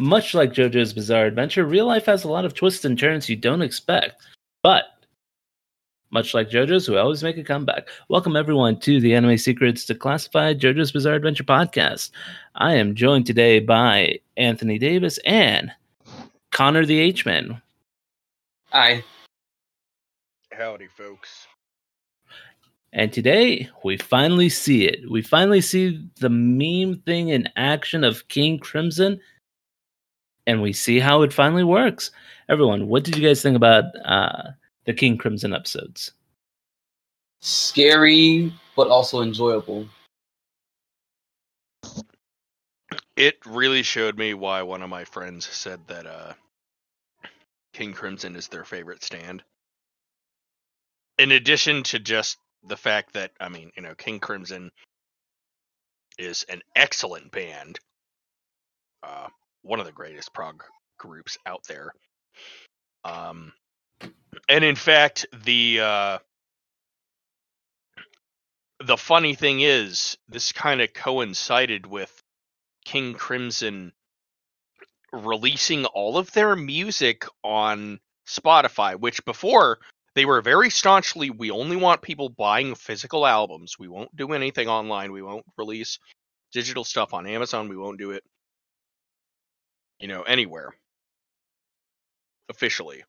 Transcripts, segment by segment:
Much like JoJo's Bizarre Adventure, real life has a lot of twists and turns you don't expect. But much like JoJo's, who always make a comeback. Welcome everyone to the Anime Secrets Declassified JoJo's Bizarre Adventure podcast. I am joined today by Anthony Davis and Connor the H Man. Hi. Howdy, folks. And today we finally see it. We finally see the meme thing in action of King Crimson, and we see how it finally works. Everyone, what did you guys think about uh, the King Crimson episodes? Scary, but also enjoyable. It really showed me why one of my friends said that uh, King Crimson is their favorite stand. In addition to just the fact that, I mean, you know, King Crimson is an excellent band, uh, one of the greatest prog groups out there. Um, and in fact, the uh, the funny thing is, this kind of coincided with King Crimson releasing all of their music on Spotify, which before they were very staunchly we only want people buying physical albums. We won't do anything online. We won't release digital stuff on Amazon. We won't do it you know anywhere officially.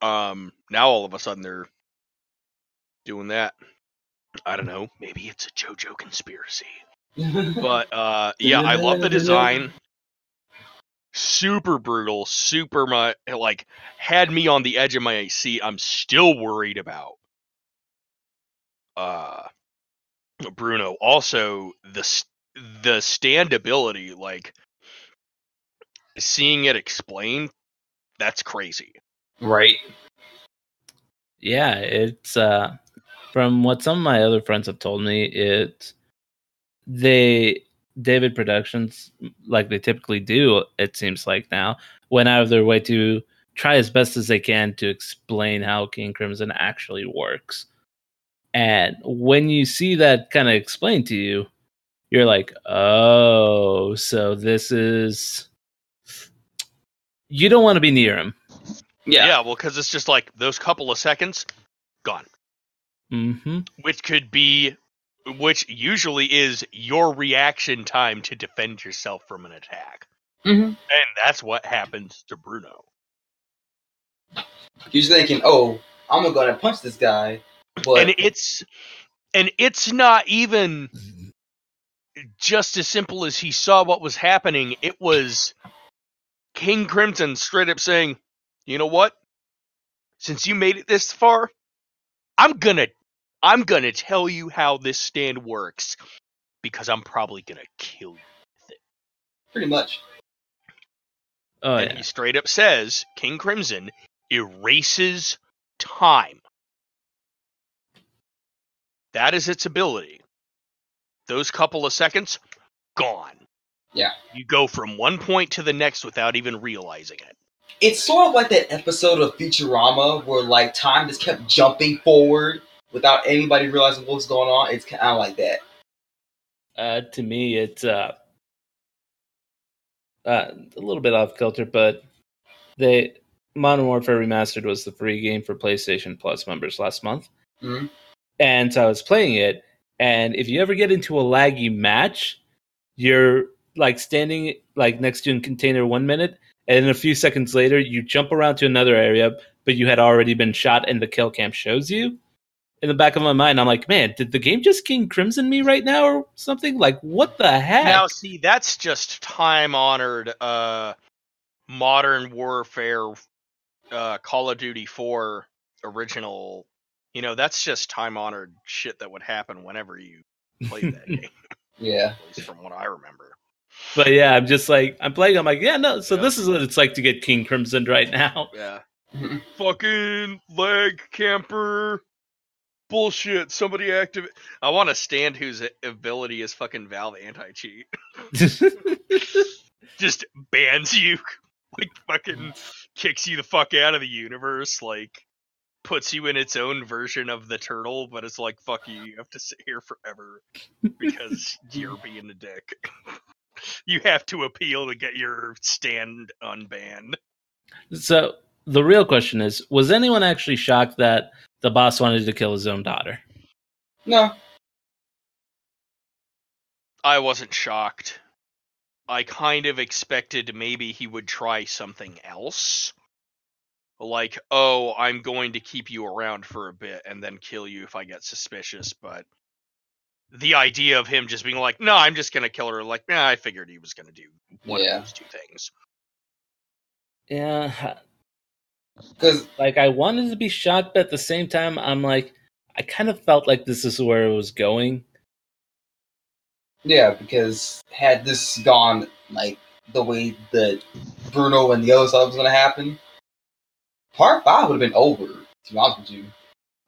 Um now all of a sudden they're doing that. I don't know. Maybe it's a JoJo conspiracy. But uh yeah, I love the design. Super brutal, super much like had me on the edge of my seat. I'm still worried about uh Bruno. Also the the standability like seeing it explained that's crazy. right. Yeah, it's uh from what some of my other friends have told me, it they David Productions, like they typically do, it seems like now, went out of their way to try as best as they can to explain how King Crimson actually works. And when you see that kind of explained to you, you're like, oh, so this is. You don't want to be near him. Yeah, Yeah. well, because it's just like those couple of seconds gone, hmm which could be, which usually is your reaction time to defend yourself from an attack, hmm and that's what happens to Bruno. You're thinking, oh, I'm gonna punch this guy, but and it's, and it's not even just as simple as he saw what was happening. It was King Crimson straight up saying, "You know what? Since you made it this far, I'm gonna I'm gonna tell you how this stand works because I'm probably gonna kill you." With it." Pretty much. Oh, and yeah. he straight up says King Crimson erases time. That is its ability. Those couple of seconds, gone. Yeah. You go from one point to the next without even realizing it. It's sort of like that episode of Futurama where like time just kept jumping forward without anybody realizing what's going on. It's kind of like that. Uh, to me, it's uh, uh, a little bit off kilter, but they Modern Warfare Remastered was the free game for PlayStation Plus members last month, Mhm. and so I was playing it. And if you ever get into a laggy match, you're like standing like next to a container one minute, and then a few seconds later, you jump around to another area, but you had already been shot, and the kill cam shows you. In the back of my mind, I'm like, man, did the game just King Crimson me right now or something? Like, what the heck? Now, see, that's just time honored uh, modern warfare, uh, Call of Duty 4 original. You know, that's just time honored shit that would happen whenever you played that game, Yeah. at least from what I remember. But yeah, I'm just like I'm playing. I'm like, yeah, no. So Yeah. this is what it's like to get King Crimson right now. Yeah. Mhm. Fucking leg camper. Bullshit. Somebody activate. I want a stand whose ability is fucking Valve anti cheat. Just bans you. Like fucking kicks you the fuck out of the universe. Like puts you in its own version of the turtle, but it's like fuck you. You have to sit here forever because you're being a dick. you have to appeal to get your stand unbanned. So the real question is: Was anyone actually shocked that the boss wanted to kill his own daughter? No. I wasn't shocked. I kind of expected maybe he would try something else. Like, oh, I'm going to keep you around for a bit and then kill you if I get suspicious, but the idea of him just being like, no, I'm just gonna kill her, like, yeah, I figured he was gonna do one Yeah. of those two things. Yeah, Because like I wanted to be shocked, but at the same time, I'm like, I kind of felt like this is where it was going. yeah, because had this gone like the way that Bruno and the other stuff was gonna happen, part five would have been over. To be honest with you,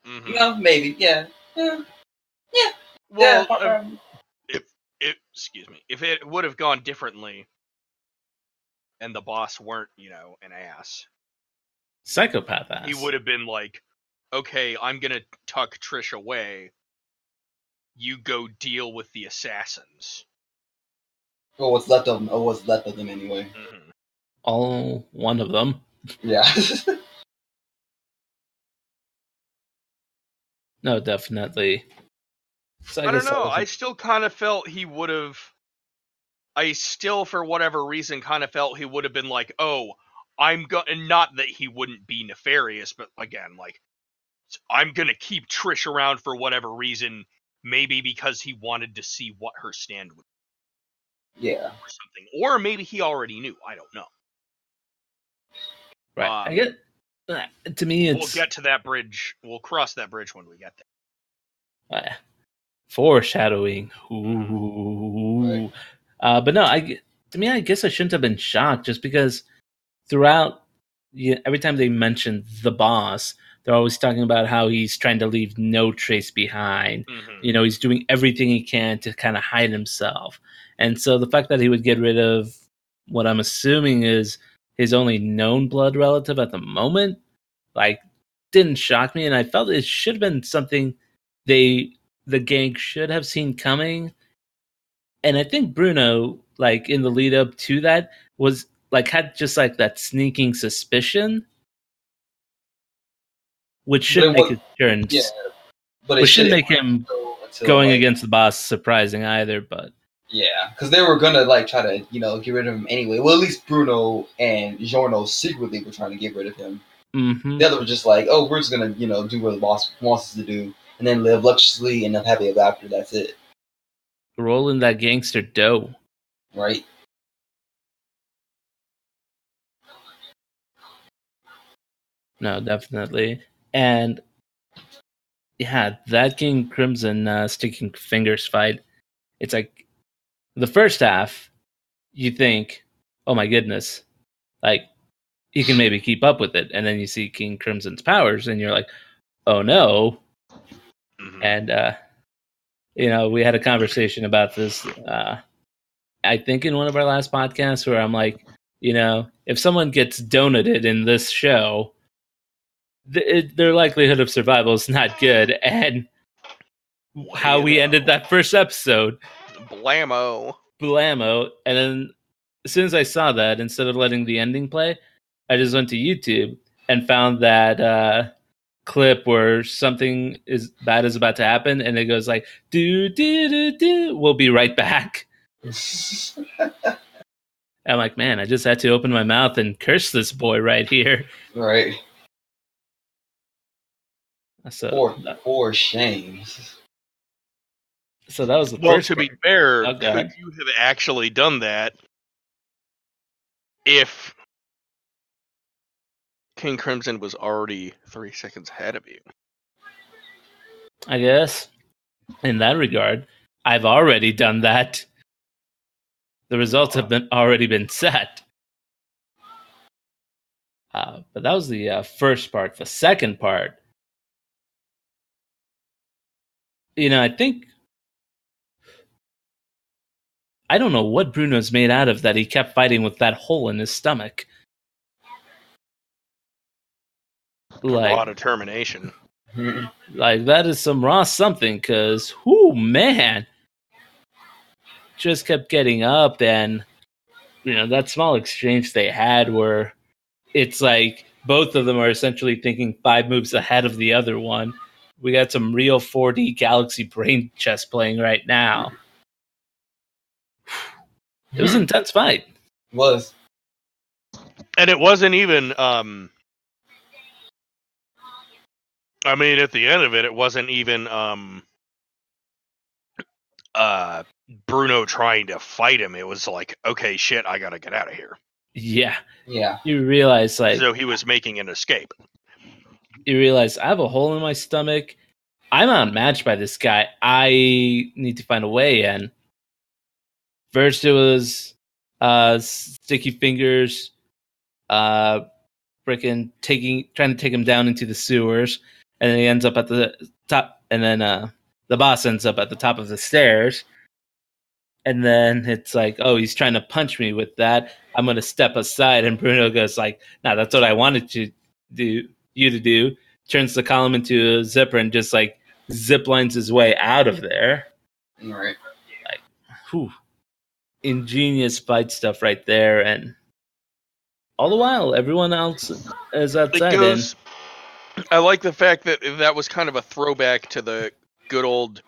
Mhm. you know, maybe, yeah, yeah, Well, yeah. part uh, five- it, excuse me, if it would have gone differently, and the boss weren't, you know, an ass, Psychopath ass. he would have been like, "Okay, I'm gonna tuck Trish away. You go deal with the assassins." or what's left of them, or what's left of them anyway. Mhm. all one of them. Yeah, No, definitely. So I, don't know. was I a- still kind of felt he would have. I still, for whatever reason, kind of felt he would have been like, "Oh, I'm going." Not that he wouldn't be nefarious, but again, like, I'm gonna keep Trish around for whatever reason. Maybe because he wanted to see what her stand would yeah, or something, or maybe he already knew. I don't know. right. um, I get. uh, To me, We'll get to that bridge. We'll cross that bridge when we get there. uh, foreshadowing. Ooh. Right. Uh, but no, I to me, I guess I shouldn't have been shocked just because throughout, yeah, every time they mention the boss, they're always talking about how he's trying to leave no trace behind. Mhm. You know, he's doing everything he can to kind of hide himself. And so the fact that he would get rid of what I'm assuming is his only known blood relative at the moment, like, didn't shock me. And I felt it should have been something they, the gang should have seen coming. And I think Bruno, like, in the lead up to that, was like, had just like that sneaking suspicion, which should it make was- it turn yeah. But it which should shouldn't make him until, going like, against the boss surprising either, but Yeah, because they were gonna like try to you know get rid of him anyway. Well, at least Bruno and Giorno secretly were trying to get rid of him. hmm The other was just like, oh, we're just gonna you know do what the boss wants us to do, and then live luxuriously and have happy ever after. That's it, rolling that gangster dough. right? No, definitely. And yeah, that King Crimson uh, Sticky Fingers fight. It's like the first half, you think, oh my goodness, like he can maybe keep up with it, and then you see King Crimson's powers, and you're like, oh no, Mhm. and uh you know we had a conversation about this uh i think in one of our last podcasts where i'm like you know if someone gets donated in this show th- it, their likelihood of survival is not good and how we ended that first episode Blammo. blammo and then as soon as i saw that instead of letting the ending play i just went to youtube and found that uh clip where something is bad is about to happen and it goes like do do do do we'll be right back i'm like man i just had to open my mouth and curse this boy right here right. so For for shame. so that was the Well, first to be fair, Oh, could you have actually done that if King Crimson was already three seconds ahead of you? i guess. In that regard i've already done that. The results have been already been set. Uh, but that was the uh, first part. The second part you know i think i don't know what bruno's made out of that he kept fighting with that hole in his stomach Raw like determination. like that is some raw something because whoo man just kept getting up, and you know that small exchange they had where it's like both of them are essentially thinking five moves ahead of the other one. We got some real 4D Galaxy brain chess playing right now. It was an intense fight. Was and it wasn't even um I mean at the end of it it wasn't even um uh Bruno trying to fight him. It was like, okay, shit, I gotta get out of here. Yeah, yeah. you realize like so he was making an escape. you realize I have a hole in my stomach. I'm outmatched by this guy. I need to find a way. in. first it was uh sticky fingers, uh freaking taking trying to take him down into the sewers, and then he ends up at the top and then uh the boss ends up at the top of the stairs. And then it's like, oh, he's trying to punch me with that. I'm gonna step aside, and Bruno goes like, "Nah, that's what I wanted to do. You to do." Turns the column into a zipper and just like zip lines his way out of there. Right. Like, whew. Ingenious fight stuff right there, and all the while, everyone else is outside. and goes. I like the fact that that was kind of a throwback to the good old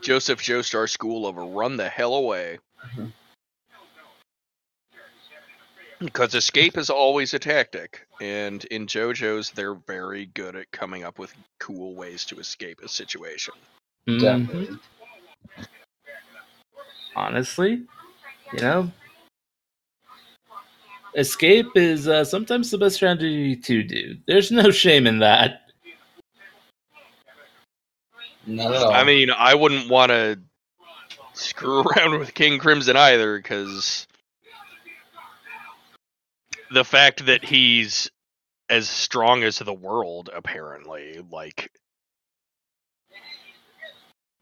Joseph Joestar school of run the hell away. Mhm. Because escape is always a tactic, and in JoJo's, they're very good at coming up with cool ways to escape a situation. Mhm. Definitely. honestly, you know, escape is uh, sometimes the best strategy to do. There's no shame in that. Not at all. I mean, I wouldn't want to screw around with King Crimson either, because the fact that he's as strong as the world, apparently, like.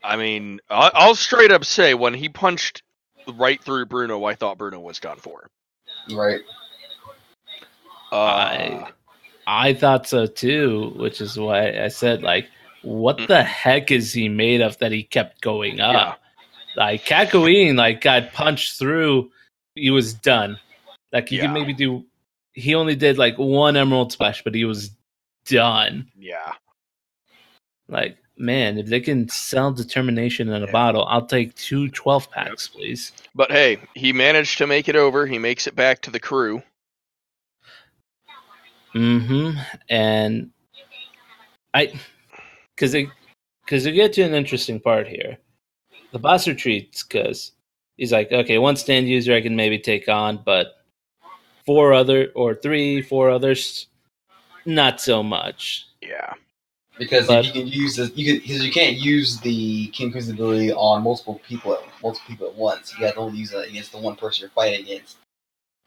I mean, I- I'll straight up say when he punched right through Bruno, I thought Bruno was done for. Right. Uh, I I thought so too, which is why I said like, what the heck is he made of that he kept going up? Yeah. Like Kakyoin, like got punched through, he was done. Like he Yeah. could maybe do. He only did like one Emerald Splash, but he was done. yeah. Like man, if they can sell determination in a Yeah. bottle, I'll take two 12 packs, please. But hey, he managed to make it over. He makes it back to the crew. Mm-hmm. And I, because it, because we get to an interesting part here. The boss retreats because he's like, okay, one stand user I can maybe take on, but four other or three, four others, not so much. Yeah. Because But- you can use this, you can because you can't use the King Crimson ability on multiple people at multiple people at once. You have to only use it against the one person you're fighting against.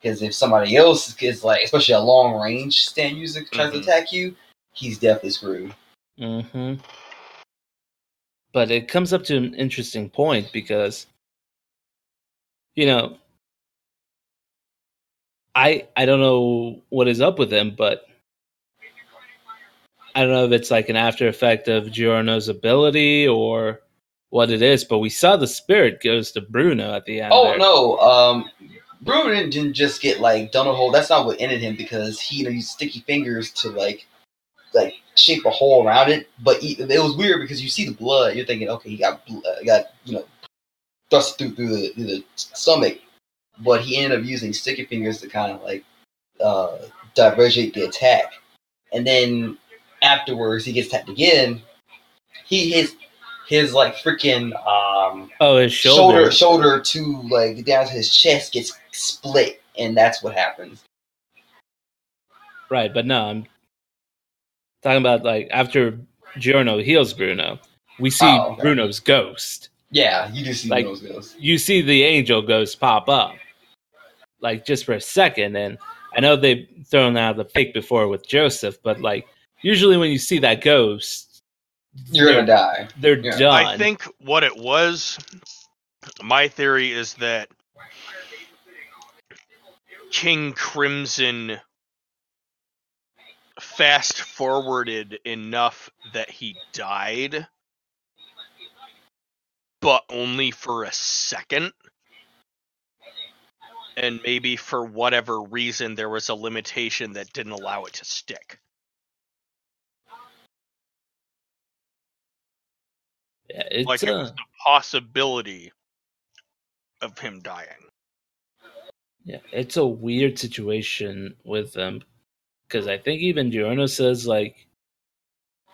Because if somebody else is like, especially a long range stand user tries to Mhm. attack you, he's definitely screwed. Mm-hmm. But it comes up to an interesting point because, you know, I I don't know what is up with him, but I don't know if it's like an after effect of Giorno's ability or what it is. But we saw the spirit goes to Bruno at the end. Oh there. no, um, Bruno didn't, just get like done a hole. That's not what ended him because he you know, used sticky fingers to like like shape a hole around it. But he, it was weird because you see the blood, you're thinking, okay, he got uh, got you know thrust through through the, through the stomach. But he ended up using sticky fingers to kind of like uh, divergate the attack, and then afterwards he gets tapped again. He his his like freaking um Oh, his shoulder. shoulder shoulder to like down to his chest gets split, and that's what happens. Right, but no, I'm talking about like after Giorno heals Bruno, we see Oh, okay. Bruno's ghost. Yeah, you do see Like- those ghosts. you see the angel ghost pop up, like just for a second. And I know they've thrown out the fake before with Joseph, but like usually when you see that ghost, You're gonna die. they're Yeah. done. I think what it was, my theory is that King Crimson fast forwarded enough that he died, but only for a second. and maybe for whatever reason there was a limitation that didn't allow it to stick. Yeah, it's like it was uh, the possibility of him dying. yeah, it's a weird situation with them because I think even Giorno says like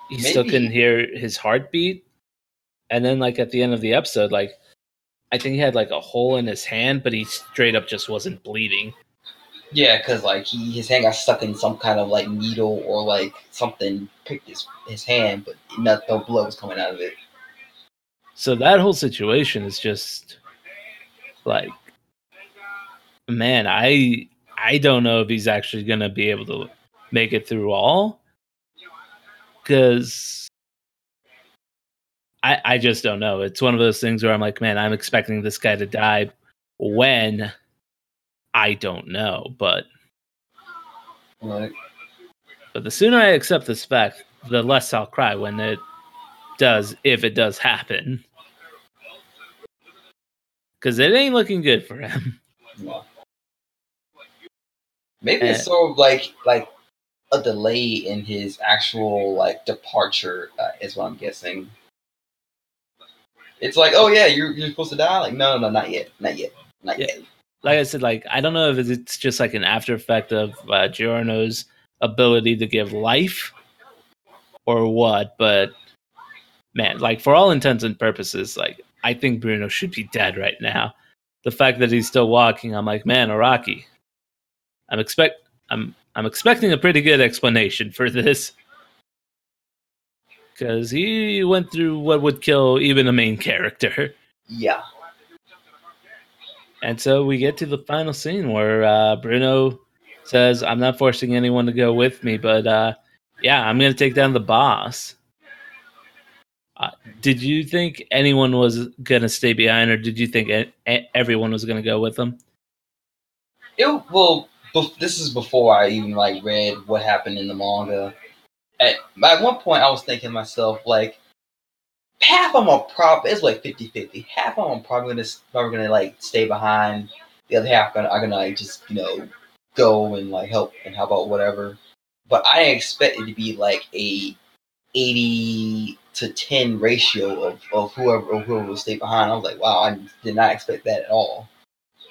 he still Maybe- couldn't hear his heartbeat, and then like at the end of the episode, like I think he had like a hole in his hand, but he straight up just wasn't bleeding. Yeah, because like he his hand got stuck in some kind of like needle or like something picked his his hand, but not, no blood was coming out of it. So that whole situation is just like man, I I don't know if he's actually gonna be able to make it through all. Cause I I just don't know. It's one of those things where I'm like, man, I'm expecting this guy to die when I don't know. But Right. but the sooner I accept this fact, the less I'll cry when it does, if it does happen. Because it ain't looking good for him. Maybe Eh. it's sort of like like a delay in his actual like departure uh, is what I'm guessing. It's like, oh yeah, you're you're supposed to die. Like, no, no, no, not yet, not yet, not Yeah. yet. Like I said, like I don't know if it's just like an after effect of uh, Giorno's ability to give life or what, but man, like for all intents and purposes, like I think Bruno should be dead right now. The fact that he's still walking, I'm like, man, Araki. I'm expect I'm I'm expecting a pretty good explanation for this. Cause he went through what would kill even a main character. Yeah, And so we get to the final scene where uh, Bruno says, I'm not forcing anyone to go with me, but uh, yeah, I'm going to take down the boss. Uh, did you think anyone was going to stay behind, or did you think e- everyone was going to go with them? it well. This is before I even like read what happened in the manga. At at one point, I was thinking myself like, half of them are probably it's like 50-50. Half of them probably gonna probably gonna like stay behind. The other half gonna are gonna like, just you know go and like help and help out whatever. But I expect it to be like a eighty to ten ratio of, of whoever of whoever will stay behind. I was like, wow, I did not expect that at all.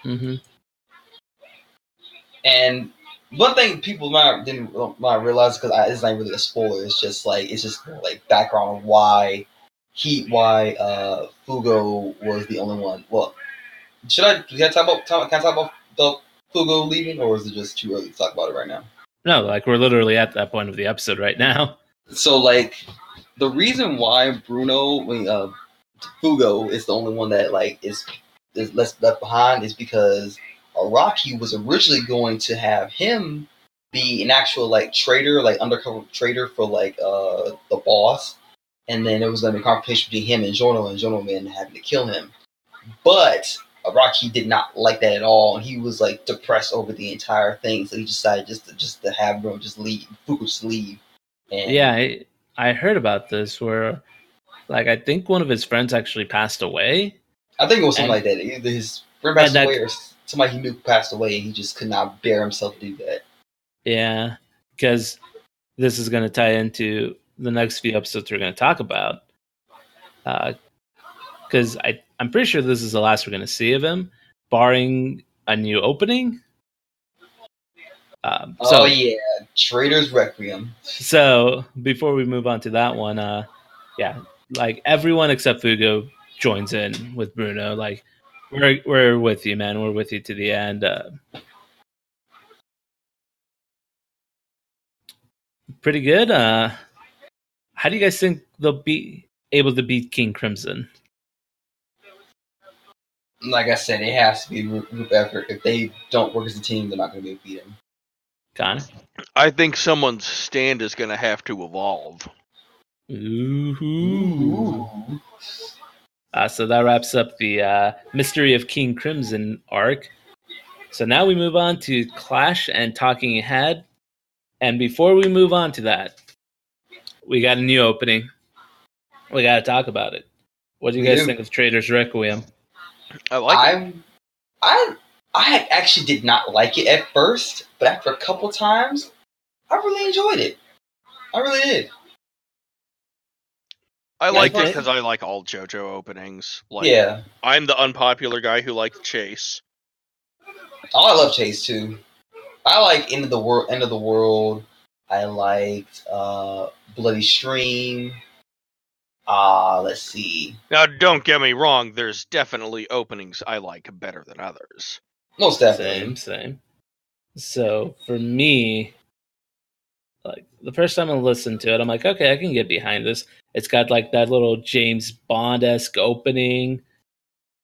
Mm-hmm. And one thing people might didn't might realize because it's not really a spoiler. It's just like it's just like background why he why uh Fugo was the only one. Well, should I can I talk about talk, can I talk about the Fugo leaving, or is it just too early to talk about it right now? No, like we're literally at that point of the episode right now. So like the reason why Bruno mean, uh, Fugo is the only one that like is is left left behind is because Araki was originally going to have him be an actual like traitor, like undercover traitor for like uh the boss, and then it was going to be a confrontation between him and Giorno, and Giorno man having to kill him. But Araki did not like that at all, and he was like depressed over the entire thing, so he decided just to just to have Bruno just leave, Fugo just leave. And Yeah, I heard about this where, like, I think one of his friends actually passed away. I think it was something And- like that. Either his friend passed And that- away or somebody he knew passed away, and he just could not bear himself to do that. Yeah, because this is going to tie into the next few episodes we're going to talk about. Because I I'm pretty sure this is the last we're going to see of him, barring a new opening. Um, so oh yeah, Traitor's Requiem. so before we move on to that one, uh, yeah, like everyone except Fugo joins in with Bruno. Like we're we're with you, man. We're with you to the end. Uh, pretty good. Uh, how do you guys think they'll be able to beat King Crimson? Like I said, it has to be group group effort. If they don't work as a team, they're not going to be able to beat him. Connor? I think someone's stand is going to have to evolve. Ooh. Uh, so that wraps up the uh, Mystery of King Crimson arc. So now we move on to Clash and Talking Head. And before we move on to that, we got a new opening. We got to talk about it. What do you guys do. think of Traitor's Requiem? I like it. I'm, I, I actually did not like it at first, but after a couple times, I really enjoyed it. I really did. I Yeah, like it because I like all JoJo openings. Like, yeah. I'm the unpopular guy who likes Chase. Oh, I love Chase too. I like End of the World. End of the World. I liked uh, Bloody Stream. Ah, let's see. Now, don't get me wrong. There's definitely openings I like better than others. Most definitely. Same, same. So for me, like the first time I listened to it, I'm like, okay, I can get behind this. It's got like that little James Bond esque opening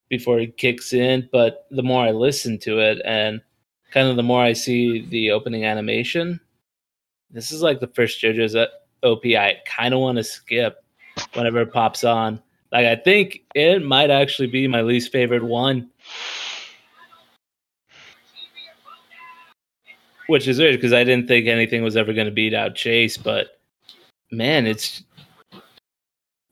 before it kicks in. But the more I listen to it and kind of the more I see the opening animation, this is like the first JoJo's OP I kind of want to skip whenever it pops on. Like I think it might actually be my least favorite one. Which is weird because I didn't think anything was ever going to beat out Chase, but man, it's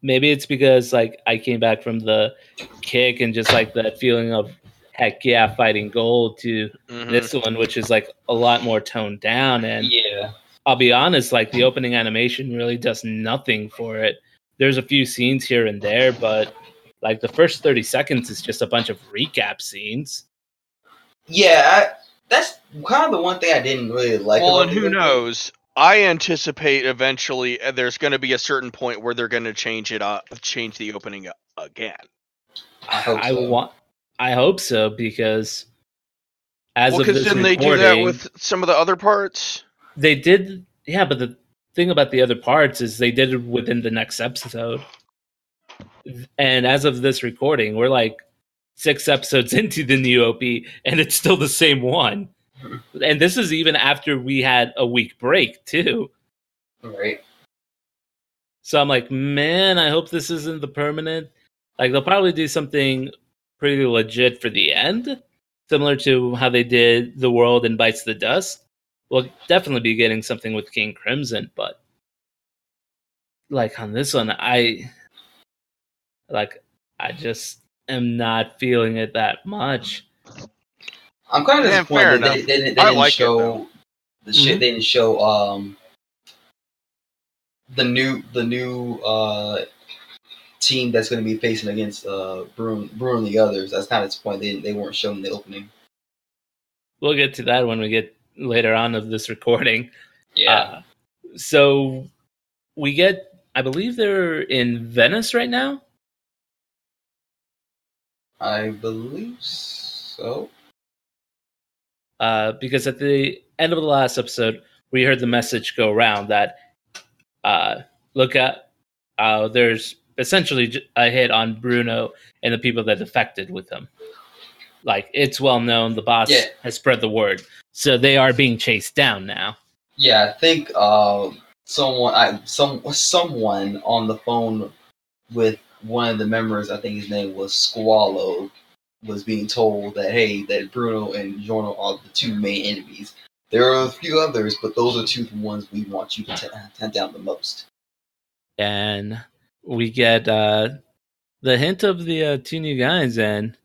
maybe it's because like I came back from the kick and just like that feeling of heck yeah, fighting gold to Mhm. this one, which is like a lot more toned down. And Yeah. I'll be honest, like the opening animation really does nothing for it. There's a few scenes here and there, but like the first 30 seconds is just a bunch of recap scenes. Yeah. I, that's kind of the one thing I didn't really like. well, about and who opening. knows? I anticipate eventually uh, there's going to be a certain point where they're going to change it up, change the opening up again. I hope I so. want. I hope so because as well, of this didn't they do that recording- with some of the other parts? They did, yeah. But the thing about the other parts is they did it within the next episode, and as of this recording, we're like six episodes into the new OP, and it's still the same one. And this is even after we had a week break too. Right. So I'm like, man, I hope this isn't the permanent. Like they'll probably do something pretty legit for the end, similar to how they did the world and bites the dust. We'll definitely be getting something with King Crimson, but like on this one, I like I just am not feeling it that much. I'm kind of Yeah, fair disappointed that they, they, didn't- they didn't like show the shit. Mhm. They didn't show um the new the new uh team that's going to be facing against uh Bruin Bruin and the others. That's kind of disappointing. They they weren't shown in the opening. We'll get to that when we get later on of this recording. Yeah. Uh, so we get, I believe they're in Venice right now. I believe so. Uh, because at the end of the last episode, we heard the message go around that uh, look at uh, there's essentially a hit on Bruno and the people that defected with him. Like it's well known, the boss Yeah. has spread the word, so they are being chased down now. Yeah, I think uh, someone I some someone on the phone with one of the members, I think his name was Squalo, was being told that hey, that Bruno and Giorno are the two main enemies. There are a few others, but those are two the ones we want you to t- hunt down the most. and we get uh the hint of the uh, two new guys and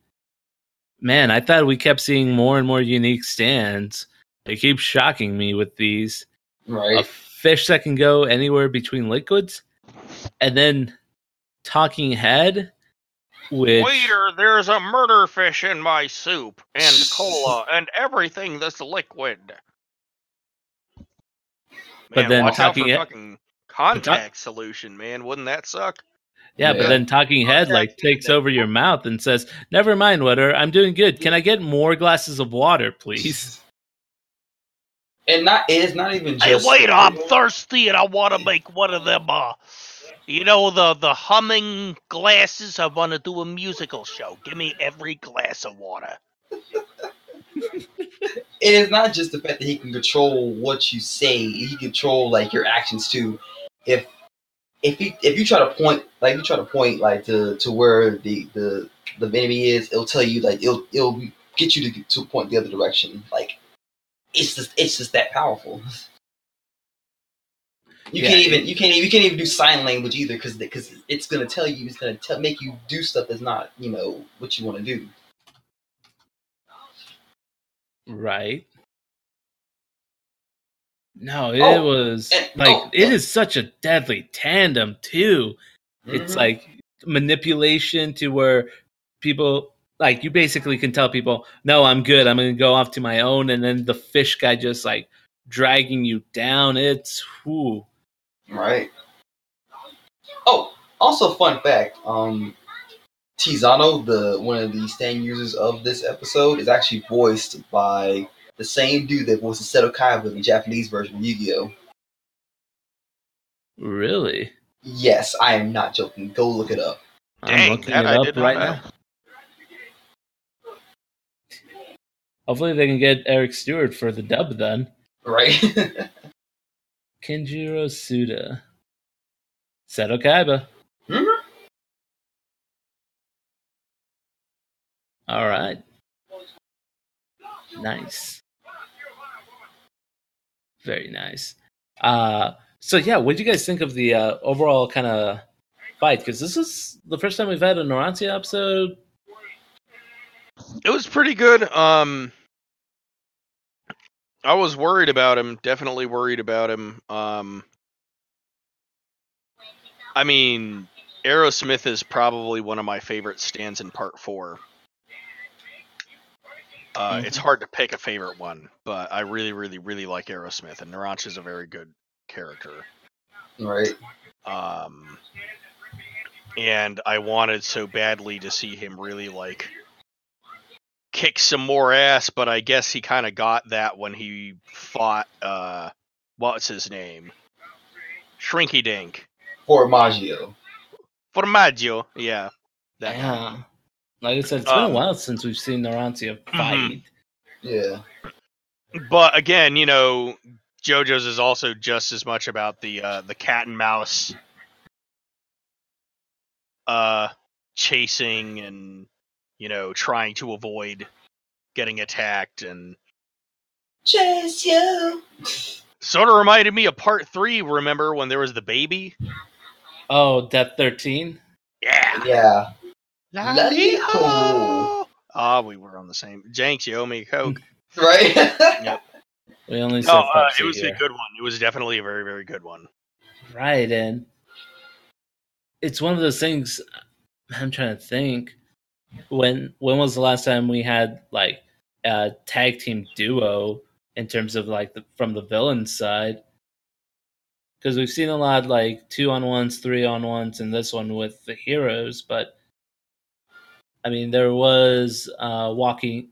man i thought we kept seeing more and more unique stands they keep shocking me with these Right. a fish that can go anywhere between liquids and then talking head which Waiter, there's a murder fish in my soup and cola and everything that's liquid. But Man, then watch out for talking it- fucking contact solution, man. Wouldn't that suck? yeah, but then talking head like takes over your mouth and says never mind waiter. i'm doing good can i get more glasses of water please And not it is not even Hey, just wait, I'm thirsty and I want to make one of them, uh, you know, the, the humming glasses. I want to do a musical show. Give me every glass of water. it is not just the fact that he can control what you say; he can control like your actions too. If if you if you try to point like you try to point like to to where the the the enemy is, it'll tell you like it'll it'll get you to to point the other direction. Like it's just it's just that powerful. You Yeah. can't even you can't even, you can't even do sign language either because because it's gonna tell you it's gonna tell make you do stuff that's not you know what you want to do. Right. No, it Oh, was and- like oh, it and- is such a deadly tandem too. It's Mhm. like manipulation to where people like you basically can tell people, "No, I'm good. I'm going to go off to my own," and then the fish guy just like dragging you down. It's whoo. Right. Oh, also fun fact. Um, Tiziano, the one of the stand users of this episode, is actually voiced by the same dude that voiced Seto Kaiba in the Japanese version of Yu-Gi-Oh. Really? Yes, I am not joking. Go look it up. I'm Dang, looking that it I up did right now. Hopefully they can get Eric Stuart for the dub then. Right. Kenjiro Tsuda. Seto Kaiba. Mhm. All right. Nice. Very nice. Uh so yeah, what do you guys think of the uh, overall kind of fight? Because this is the first time we've had a Narancia episode. It was pretty good. Um, I was worried about him. Definitely worried about him. Um, I mean, Aerosmith is probably one of my favorite stands in Part Four. Uh, It's hard to pick a favorite one, but I really, really, really like Aerosmith, and Naranch is a very good character. right. Um, and I wanted so badly to see him really like kick some more ass, but I guess he kind of got that when he fought uh, what's his name, Shrinky Dink, Formaggio. Formaggio. Yeah, that guy. Yeah. Like I said, it's been Um, a while since we've seen Narancia fight. Yeah. But again, you know, JoJo's is also just as much about the uh, the cat and mouse uh, chasing and you know trying to avoid getting attacked and Chase you. sort of reminded me of part three. Remember when there was the baby? Oh, Death 13? Yeah. Yeah. Lally-ho! Ah, we were on the same. Jenks, you owe me a coke. Right. yep. We only said No, uh, it was here. a good one. It was definitely a very, very good one. Right, and it's one of those things. I'm trying to think. When when was the last time we had like a tag team duo in terms of like the, from the villain side? Because we've seen a lot like two on ones, three on ones, and this one with the heroes. But I mean, there was uh, Walking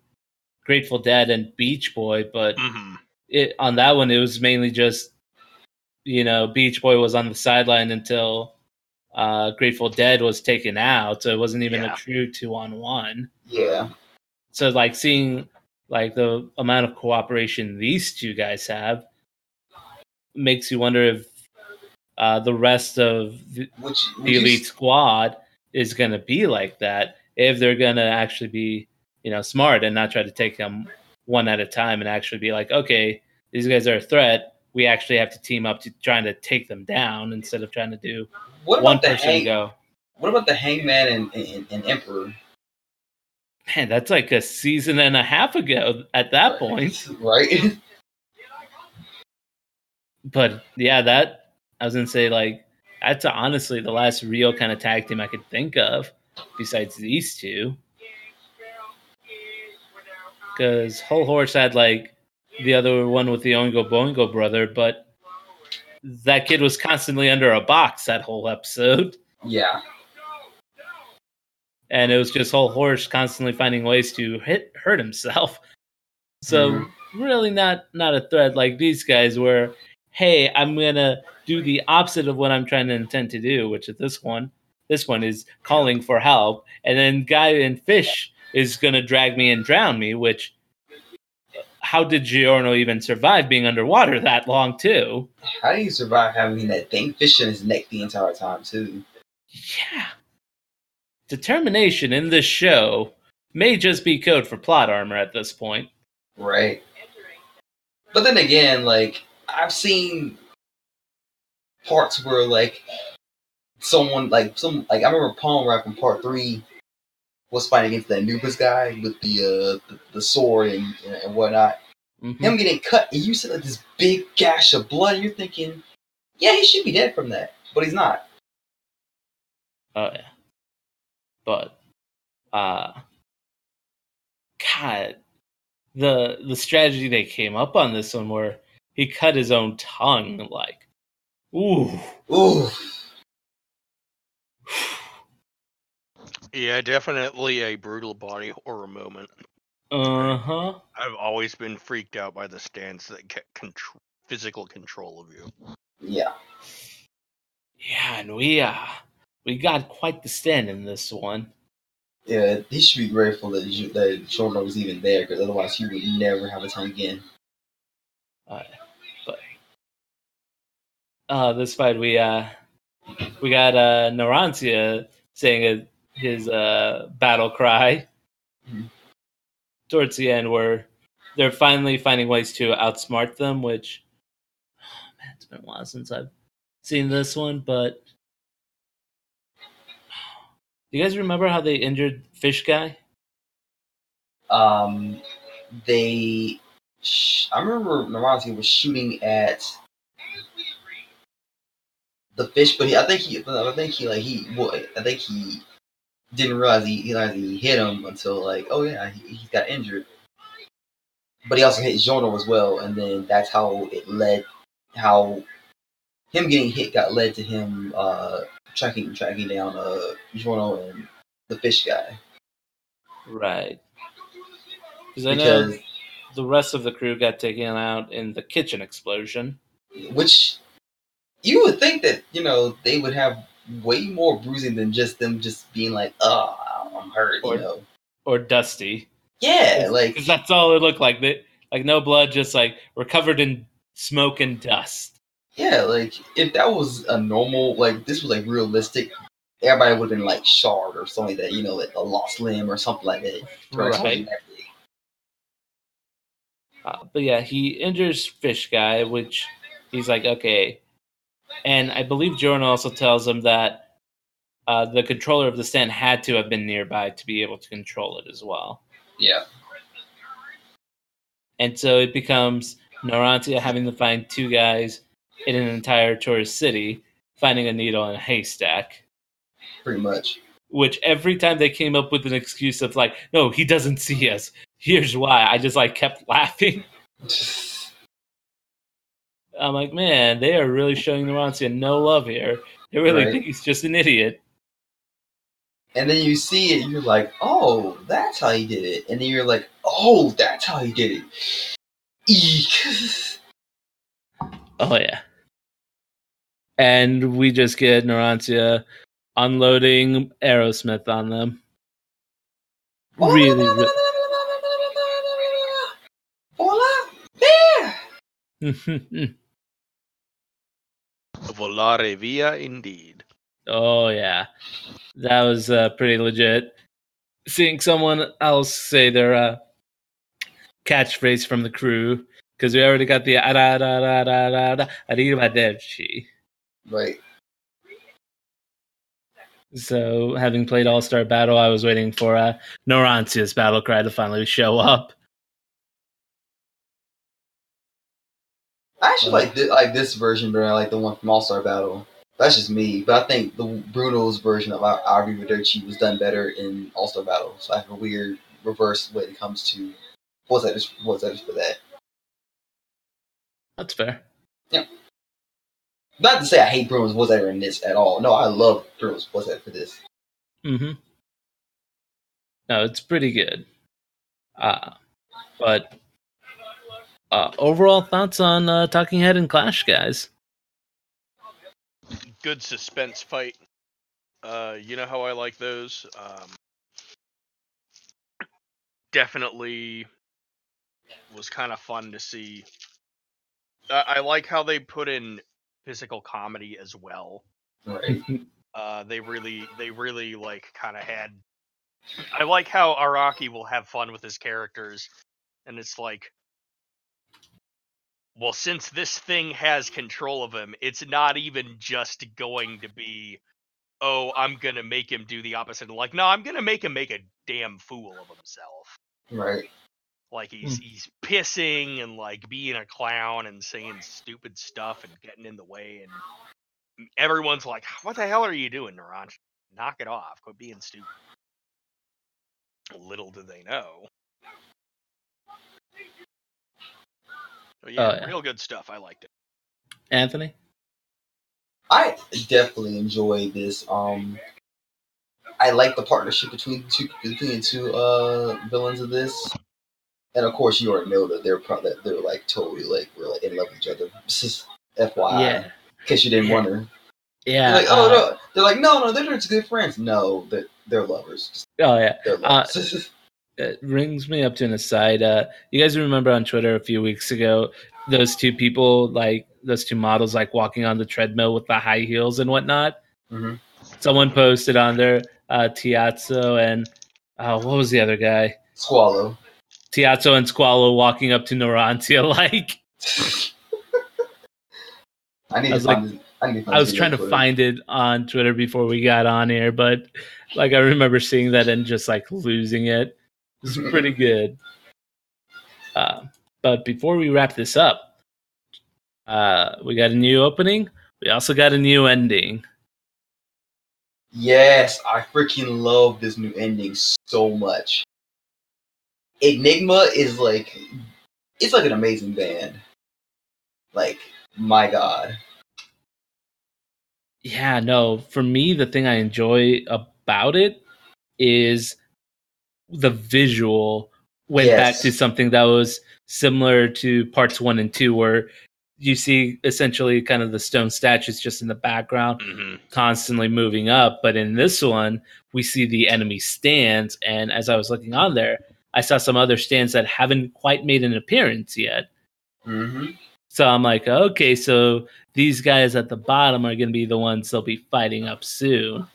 Grateful Dead and Beach Boy, but hmm it on that one it was mainly just you know beach boy was on the sideline until uh grateful dead was taken out so it wasn't even Yeah. a true two on one yeah. so like seeing like the amount of cooperation these two guys have makes you wonder if uh the rest of the, Which, the you elite squad is going to be like that if they're going to actually be you know smart and not try to take them one at a time and actually be like okay these guys are a threat we actually have to team up to trying to take them down instead of trying to do what one about the person hang, go What about the Hangman and, and, and Emperor? man that's like a season and a half ago at that point right? but yeah that i was to say like that's honestly the last real kind of tag team i could think of besides these two because Hol Horse had like the other one with the Oingo Boingo brother, but that kid was constantly under a box that whole episode, yeah. and it was just Hol Horse constantly finding ways to hit hurt himself. So Mhm. really not not a threat like these guys where, hey, I'm gonna do the opposite of what I'm trying to intend to do, which is this one. This one is calling for help, and then guy in fish is gonna drag me and drown me, which how did Giorno even survive being underwater that long too? How do you survive having that thing fish in his neck the entire time too? Yeah. Determination in this show may just be code for plot armor at this point. Right. But then again, like I've seen parts where like someone like some like I remember Palm Rap in part three was fighting against that Anubis guy with the uh the, the sword and, and whatnot. Mhm. Him getting cut, and you see like this big gash of blood. And You're thinking, yeah, he should be dead from that, but he's not. Oh yeah. But uh God the the strategy they came up on this one where he cut his own tongue like ooh Ooh, Yeah, definitely a brutal body horror moment. uh-huh I've always been freaked out by the stands that get contr- physical control of you. yeah. yeah and we uh we got quite the stand in this one Yeah, he should be grateful that Ju- that Giorno was even there, because otherwise he would never have a tongue again. uh, but uh this fight we uh we got uh Narancia saying it, his uh battle cry Mhm. towards the end where they're finally finding ways to outsmart them which man it's been a while since I've seen this one but do you guys remember how they injured Fish Guy? Um, they, sh- I remember Narancia was shooting at the fish, but he, I think he, I think he like he, well, I think he didn't realize he, he, he hit him until like, oh yeah, he, he got injured. But he also hit Giorno as well, and then that's how it led, how him getting hit got led to him uh tracking tracking down uh Giorno and the fish guy Right. Because I know the rest of the crew got taken out in the kitchen explosion. which you would think that you know they would have way more bruising than just them just being like, "Oh, I'm hurt," Or- you know. Or Dusty. Yeah, like Because that's all it looked like. That like no blood, just like we're covered in smoke and dust. yeah, like if that was a normal, like this was like realistic, everybody would have been like shard or something like that, you know, like a lost limb or something like that. Right. Uh, but yeah, he injures Fish Guy, which he's like, okay. And I believe Giorno also tells him that uh, the controller of the stand had to have been nearby to be able to control it as well. Yeah, And so it becomes Narancia having to find two guys in an entire tourist city, finding a needle in a haystack. pretty much. Which every time they came up with an excuse of like, no, he doesn't see us. Here's why. I just like kept laughing. I'm like, man, they are really showing Narancia no love here. They really Right. think he's just an idiot. And then you see it, you're like, "Oh, that's how he did it," and then you're like, "Oh, that's how he did it." Eek. Oh yeah. And we just get Narancia unloading Aerosmith on them. Really, re- Hola, there. Volare via indeed. oh yeah, that was uh, pretty legit. Seeing someone else say their uh, catchphrase from the crew because we already got the "ada da da da da da arrivederci." Right. So, having played All Star Battle, I was waiting for uh, Narancia's battle cry to finally show up. I actually Uh, like this, like this version better. I like the one from All Star Battle. That's just me, but I think the Bruno's version of Ar- Arrivederci was done better in All Star Battle. So I have a weird reverse when it comes to what's that? Just what's that for that? That's fair. Yeah. Not to say I hate Bruno's what's ever in this at all. No, I love Bruno's what's that for this. Mm-hmm. No, it's pretty good. Uh, but uh, overall thoughts on uh, Talking Head and Clash, guys? Good suspense fight. Uh, you know how I like those. Um, definitely was kind of fun to see. I, I like how they put in physical comedy as well. Right. Uh, they really, they really like kind of had. I like how Araki will have fun with his characters, and it's like, well, since this thing has control of him, it's not even just going to be, oh, I'm gonna make him do the opposite. Like, no, I'm gonna make him make a damn fool of himself. Right. Like he's hmm. he's pissing and like being a clown and saying stupid stuff and getting in the way and mm, everyone's like, "What the hell are you doing, Naranj? Knock it off! Quit being stupid." Little do they know. So yeah, Oh, yeah. real good stuff. I liked it. Anthony? I definitely enjoy this. Um, I like the partnership between the two between the two uh villains of this, and of course you already know that they're pro- that they're like totally like we're like in love with each other. This is FYI, yeah. in case you didn't Yeah. wonder. Yeah. They're like, oh uh, no, they're like, no, no, they're just good friends. No, they're, they're lovers. Oh, yeah. They're lovers. it brings me up to an aside. Uh, you guys remember on Twitter a few weeks ago, those two people, like those two models, like walking on the treadmill with the high heels and whatnot. Mhm. Someone posted on there, uh, Tiziano and uh, what was the other guy? Squalo. Tiziano and Squalo walking up to Narancia. Like I need I to was find. this- I, need I was trying to Twitter. find it on Twitter before we got on here, but like I remember seeing that and just like losing it. It's pretty good. Uh, but before we wrap this up, uh, we got a new opening. We also got a new ending. Yes, I freaking love this new ending so much. Enigma is like it's like an amazing band. Like, my god. Yeah, no, for me, the thing I enjoy about it is the visual went back to something that was similar to parts one and two, where you see essentially kind of the stone statues just in the background. hmm constantly moving up. But in this one, we see the enemy stands. And as I was looking on there, I saw some other stands that haven't quite made an appearance yet. hmm So I'm like, okay, so these guys at the bottom are going to be the ones they'll be fighting up soon.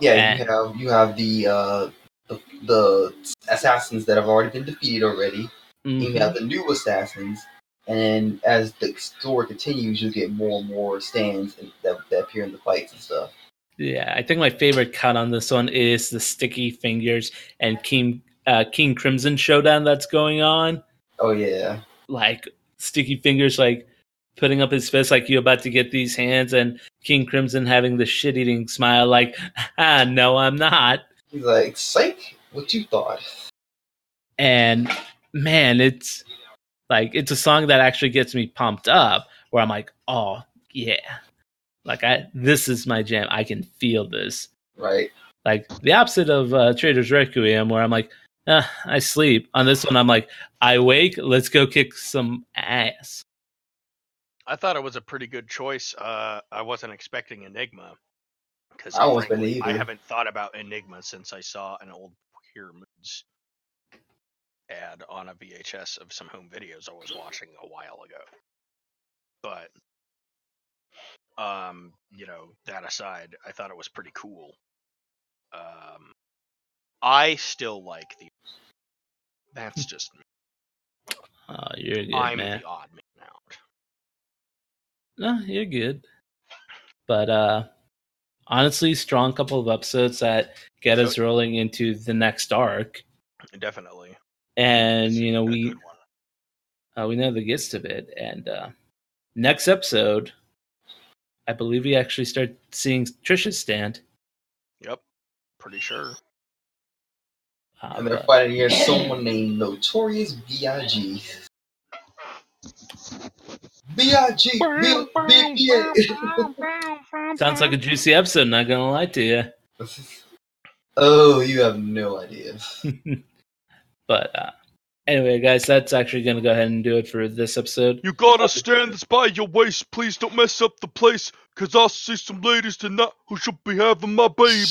Yeah, Eh. you have you have the uh the, the assassins that have already been defeated already. Mhm. You have the new assassins, and as the story continues, you get more and more stands and- that, that appear in the fights and stuff. Yeah, I think my favorite cut on this one is the sticky fingers and King uh, King Crimson showdown that's going on. Oh yeah, like sticky fingers like putting up his fist like you about to get these hands and king crimson having the shit-eating smile like ah no i'm not. He's like, "Psych, what you thought?" and man it's like it's a song that actually gets me pumped up where i'm like oh yeah. Like i this is my jam. I can feel this. Right? like the opposite of uh, Traitor's Requiem where i'm like ah, i sleep. On this one i'm like i wake let's go kick some ass I thought it was a pretty good choice. Uh, I wasn't expecting Enigma because I I haven't thought about Enigma since I saw an old Pure Moods ad on a VHS of some home videos I was watching a while ago. But, um, you know, that aside, I thought it was pretty cool. Um, I still like the. That's just me. oh you're I'm man the odd man. No, you're good. But uh honestly, strong couple of episodes that get us rolling into the next arc. Definitely. And you know, we uh, we know the gist of it. And uh next episode, I believe we actually start seeing Trish's stand. Yep. Pretty sure. Uh, And they're but- fighting against someone named Notorious B.I.G. B.I.G. B- B- sounds like a juicy episode, not gonna lie to you. Oh, you have no idea. but uh anyway, guys, that's actually gonna go ahead and do it for this episode. You gotta stand this by your waist. Please don't mess up the place. Cause I see some ladies tonight who should be having my baby.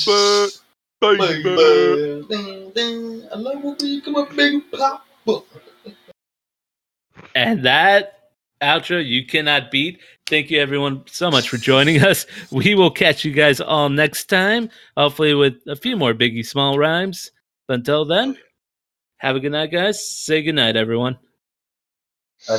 Baby. Baby. Ding, ding. I love when we come up big pop. And that outro you cannot beat. Thank you everyone so much for joining us. We will catch you guys all next time, hopefully with a few more Biggie Small rhymes. But until then, have a good night, guys. Say good night, everyone. Uh,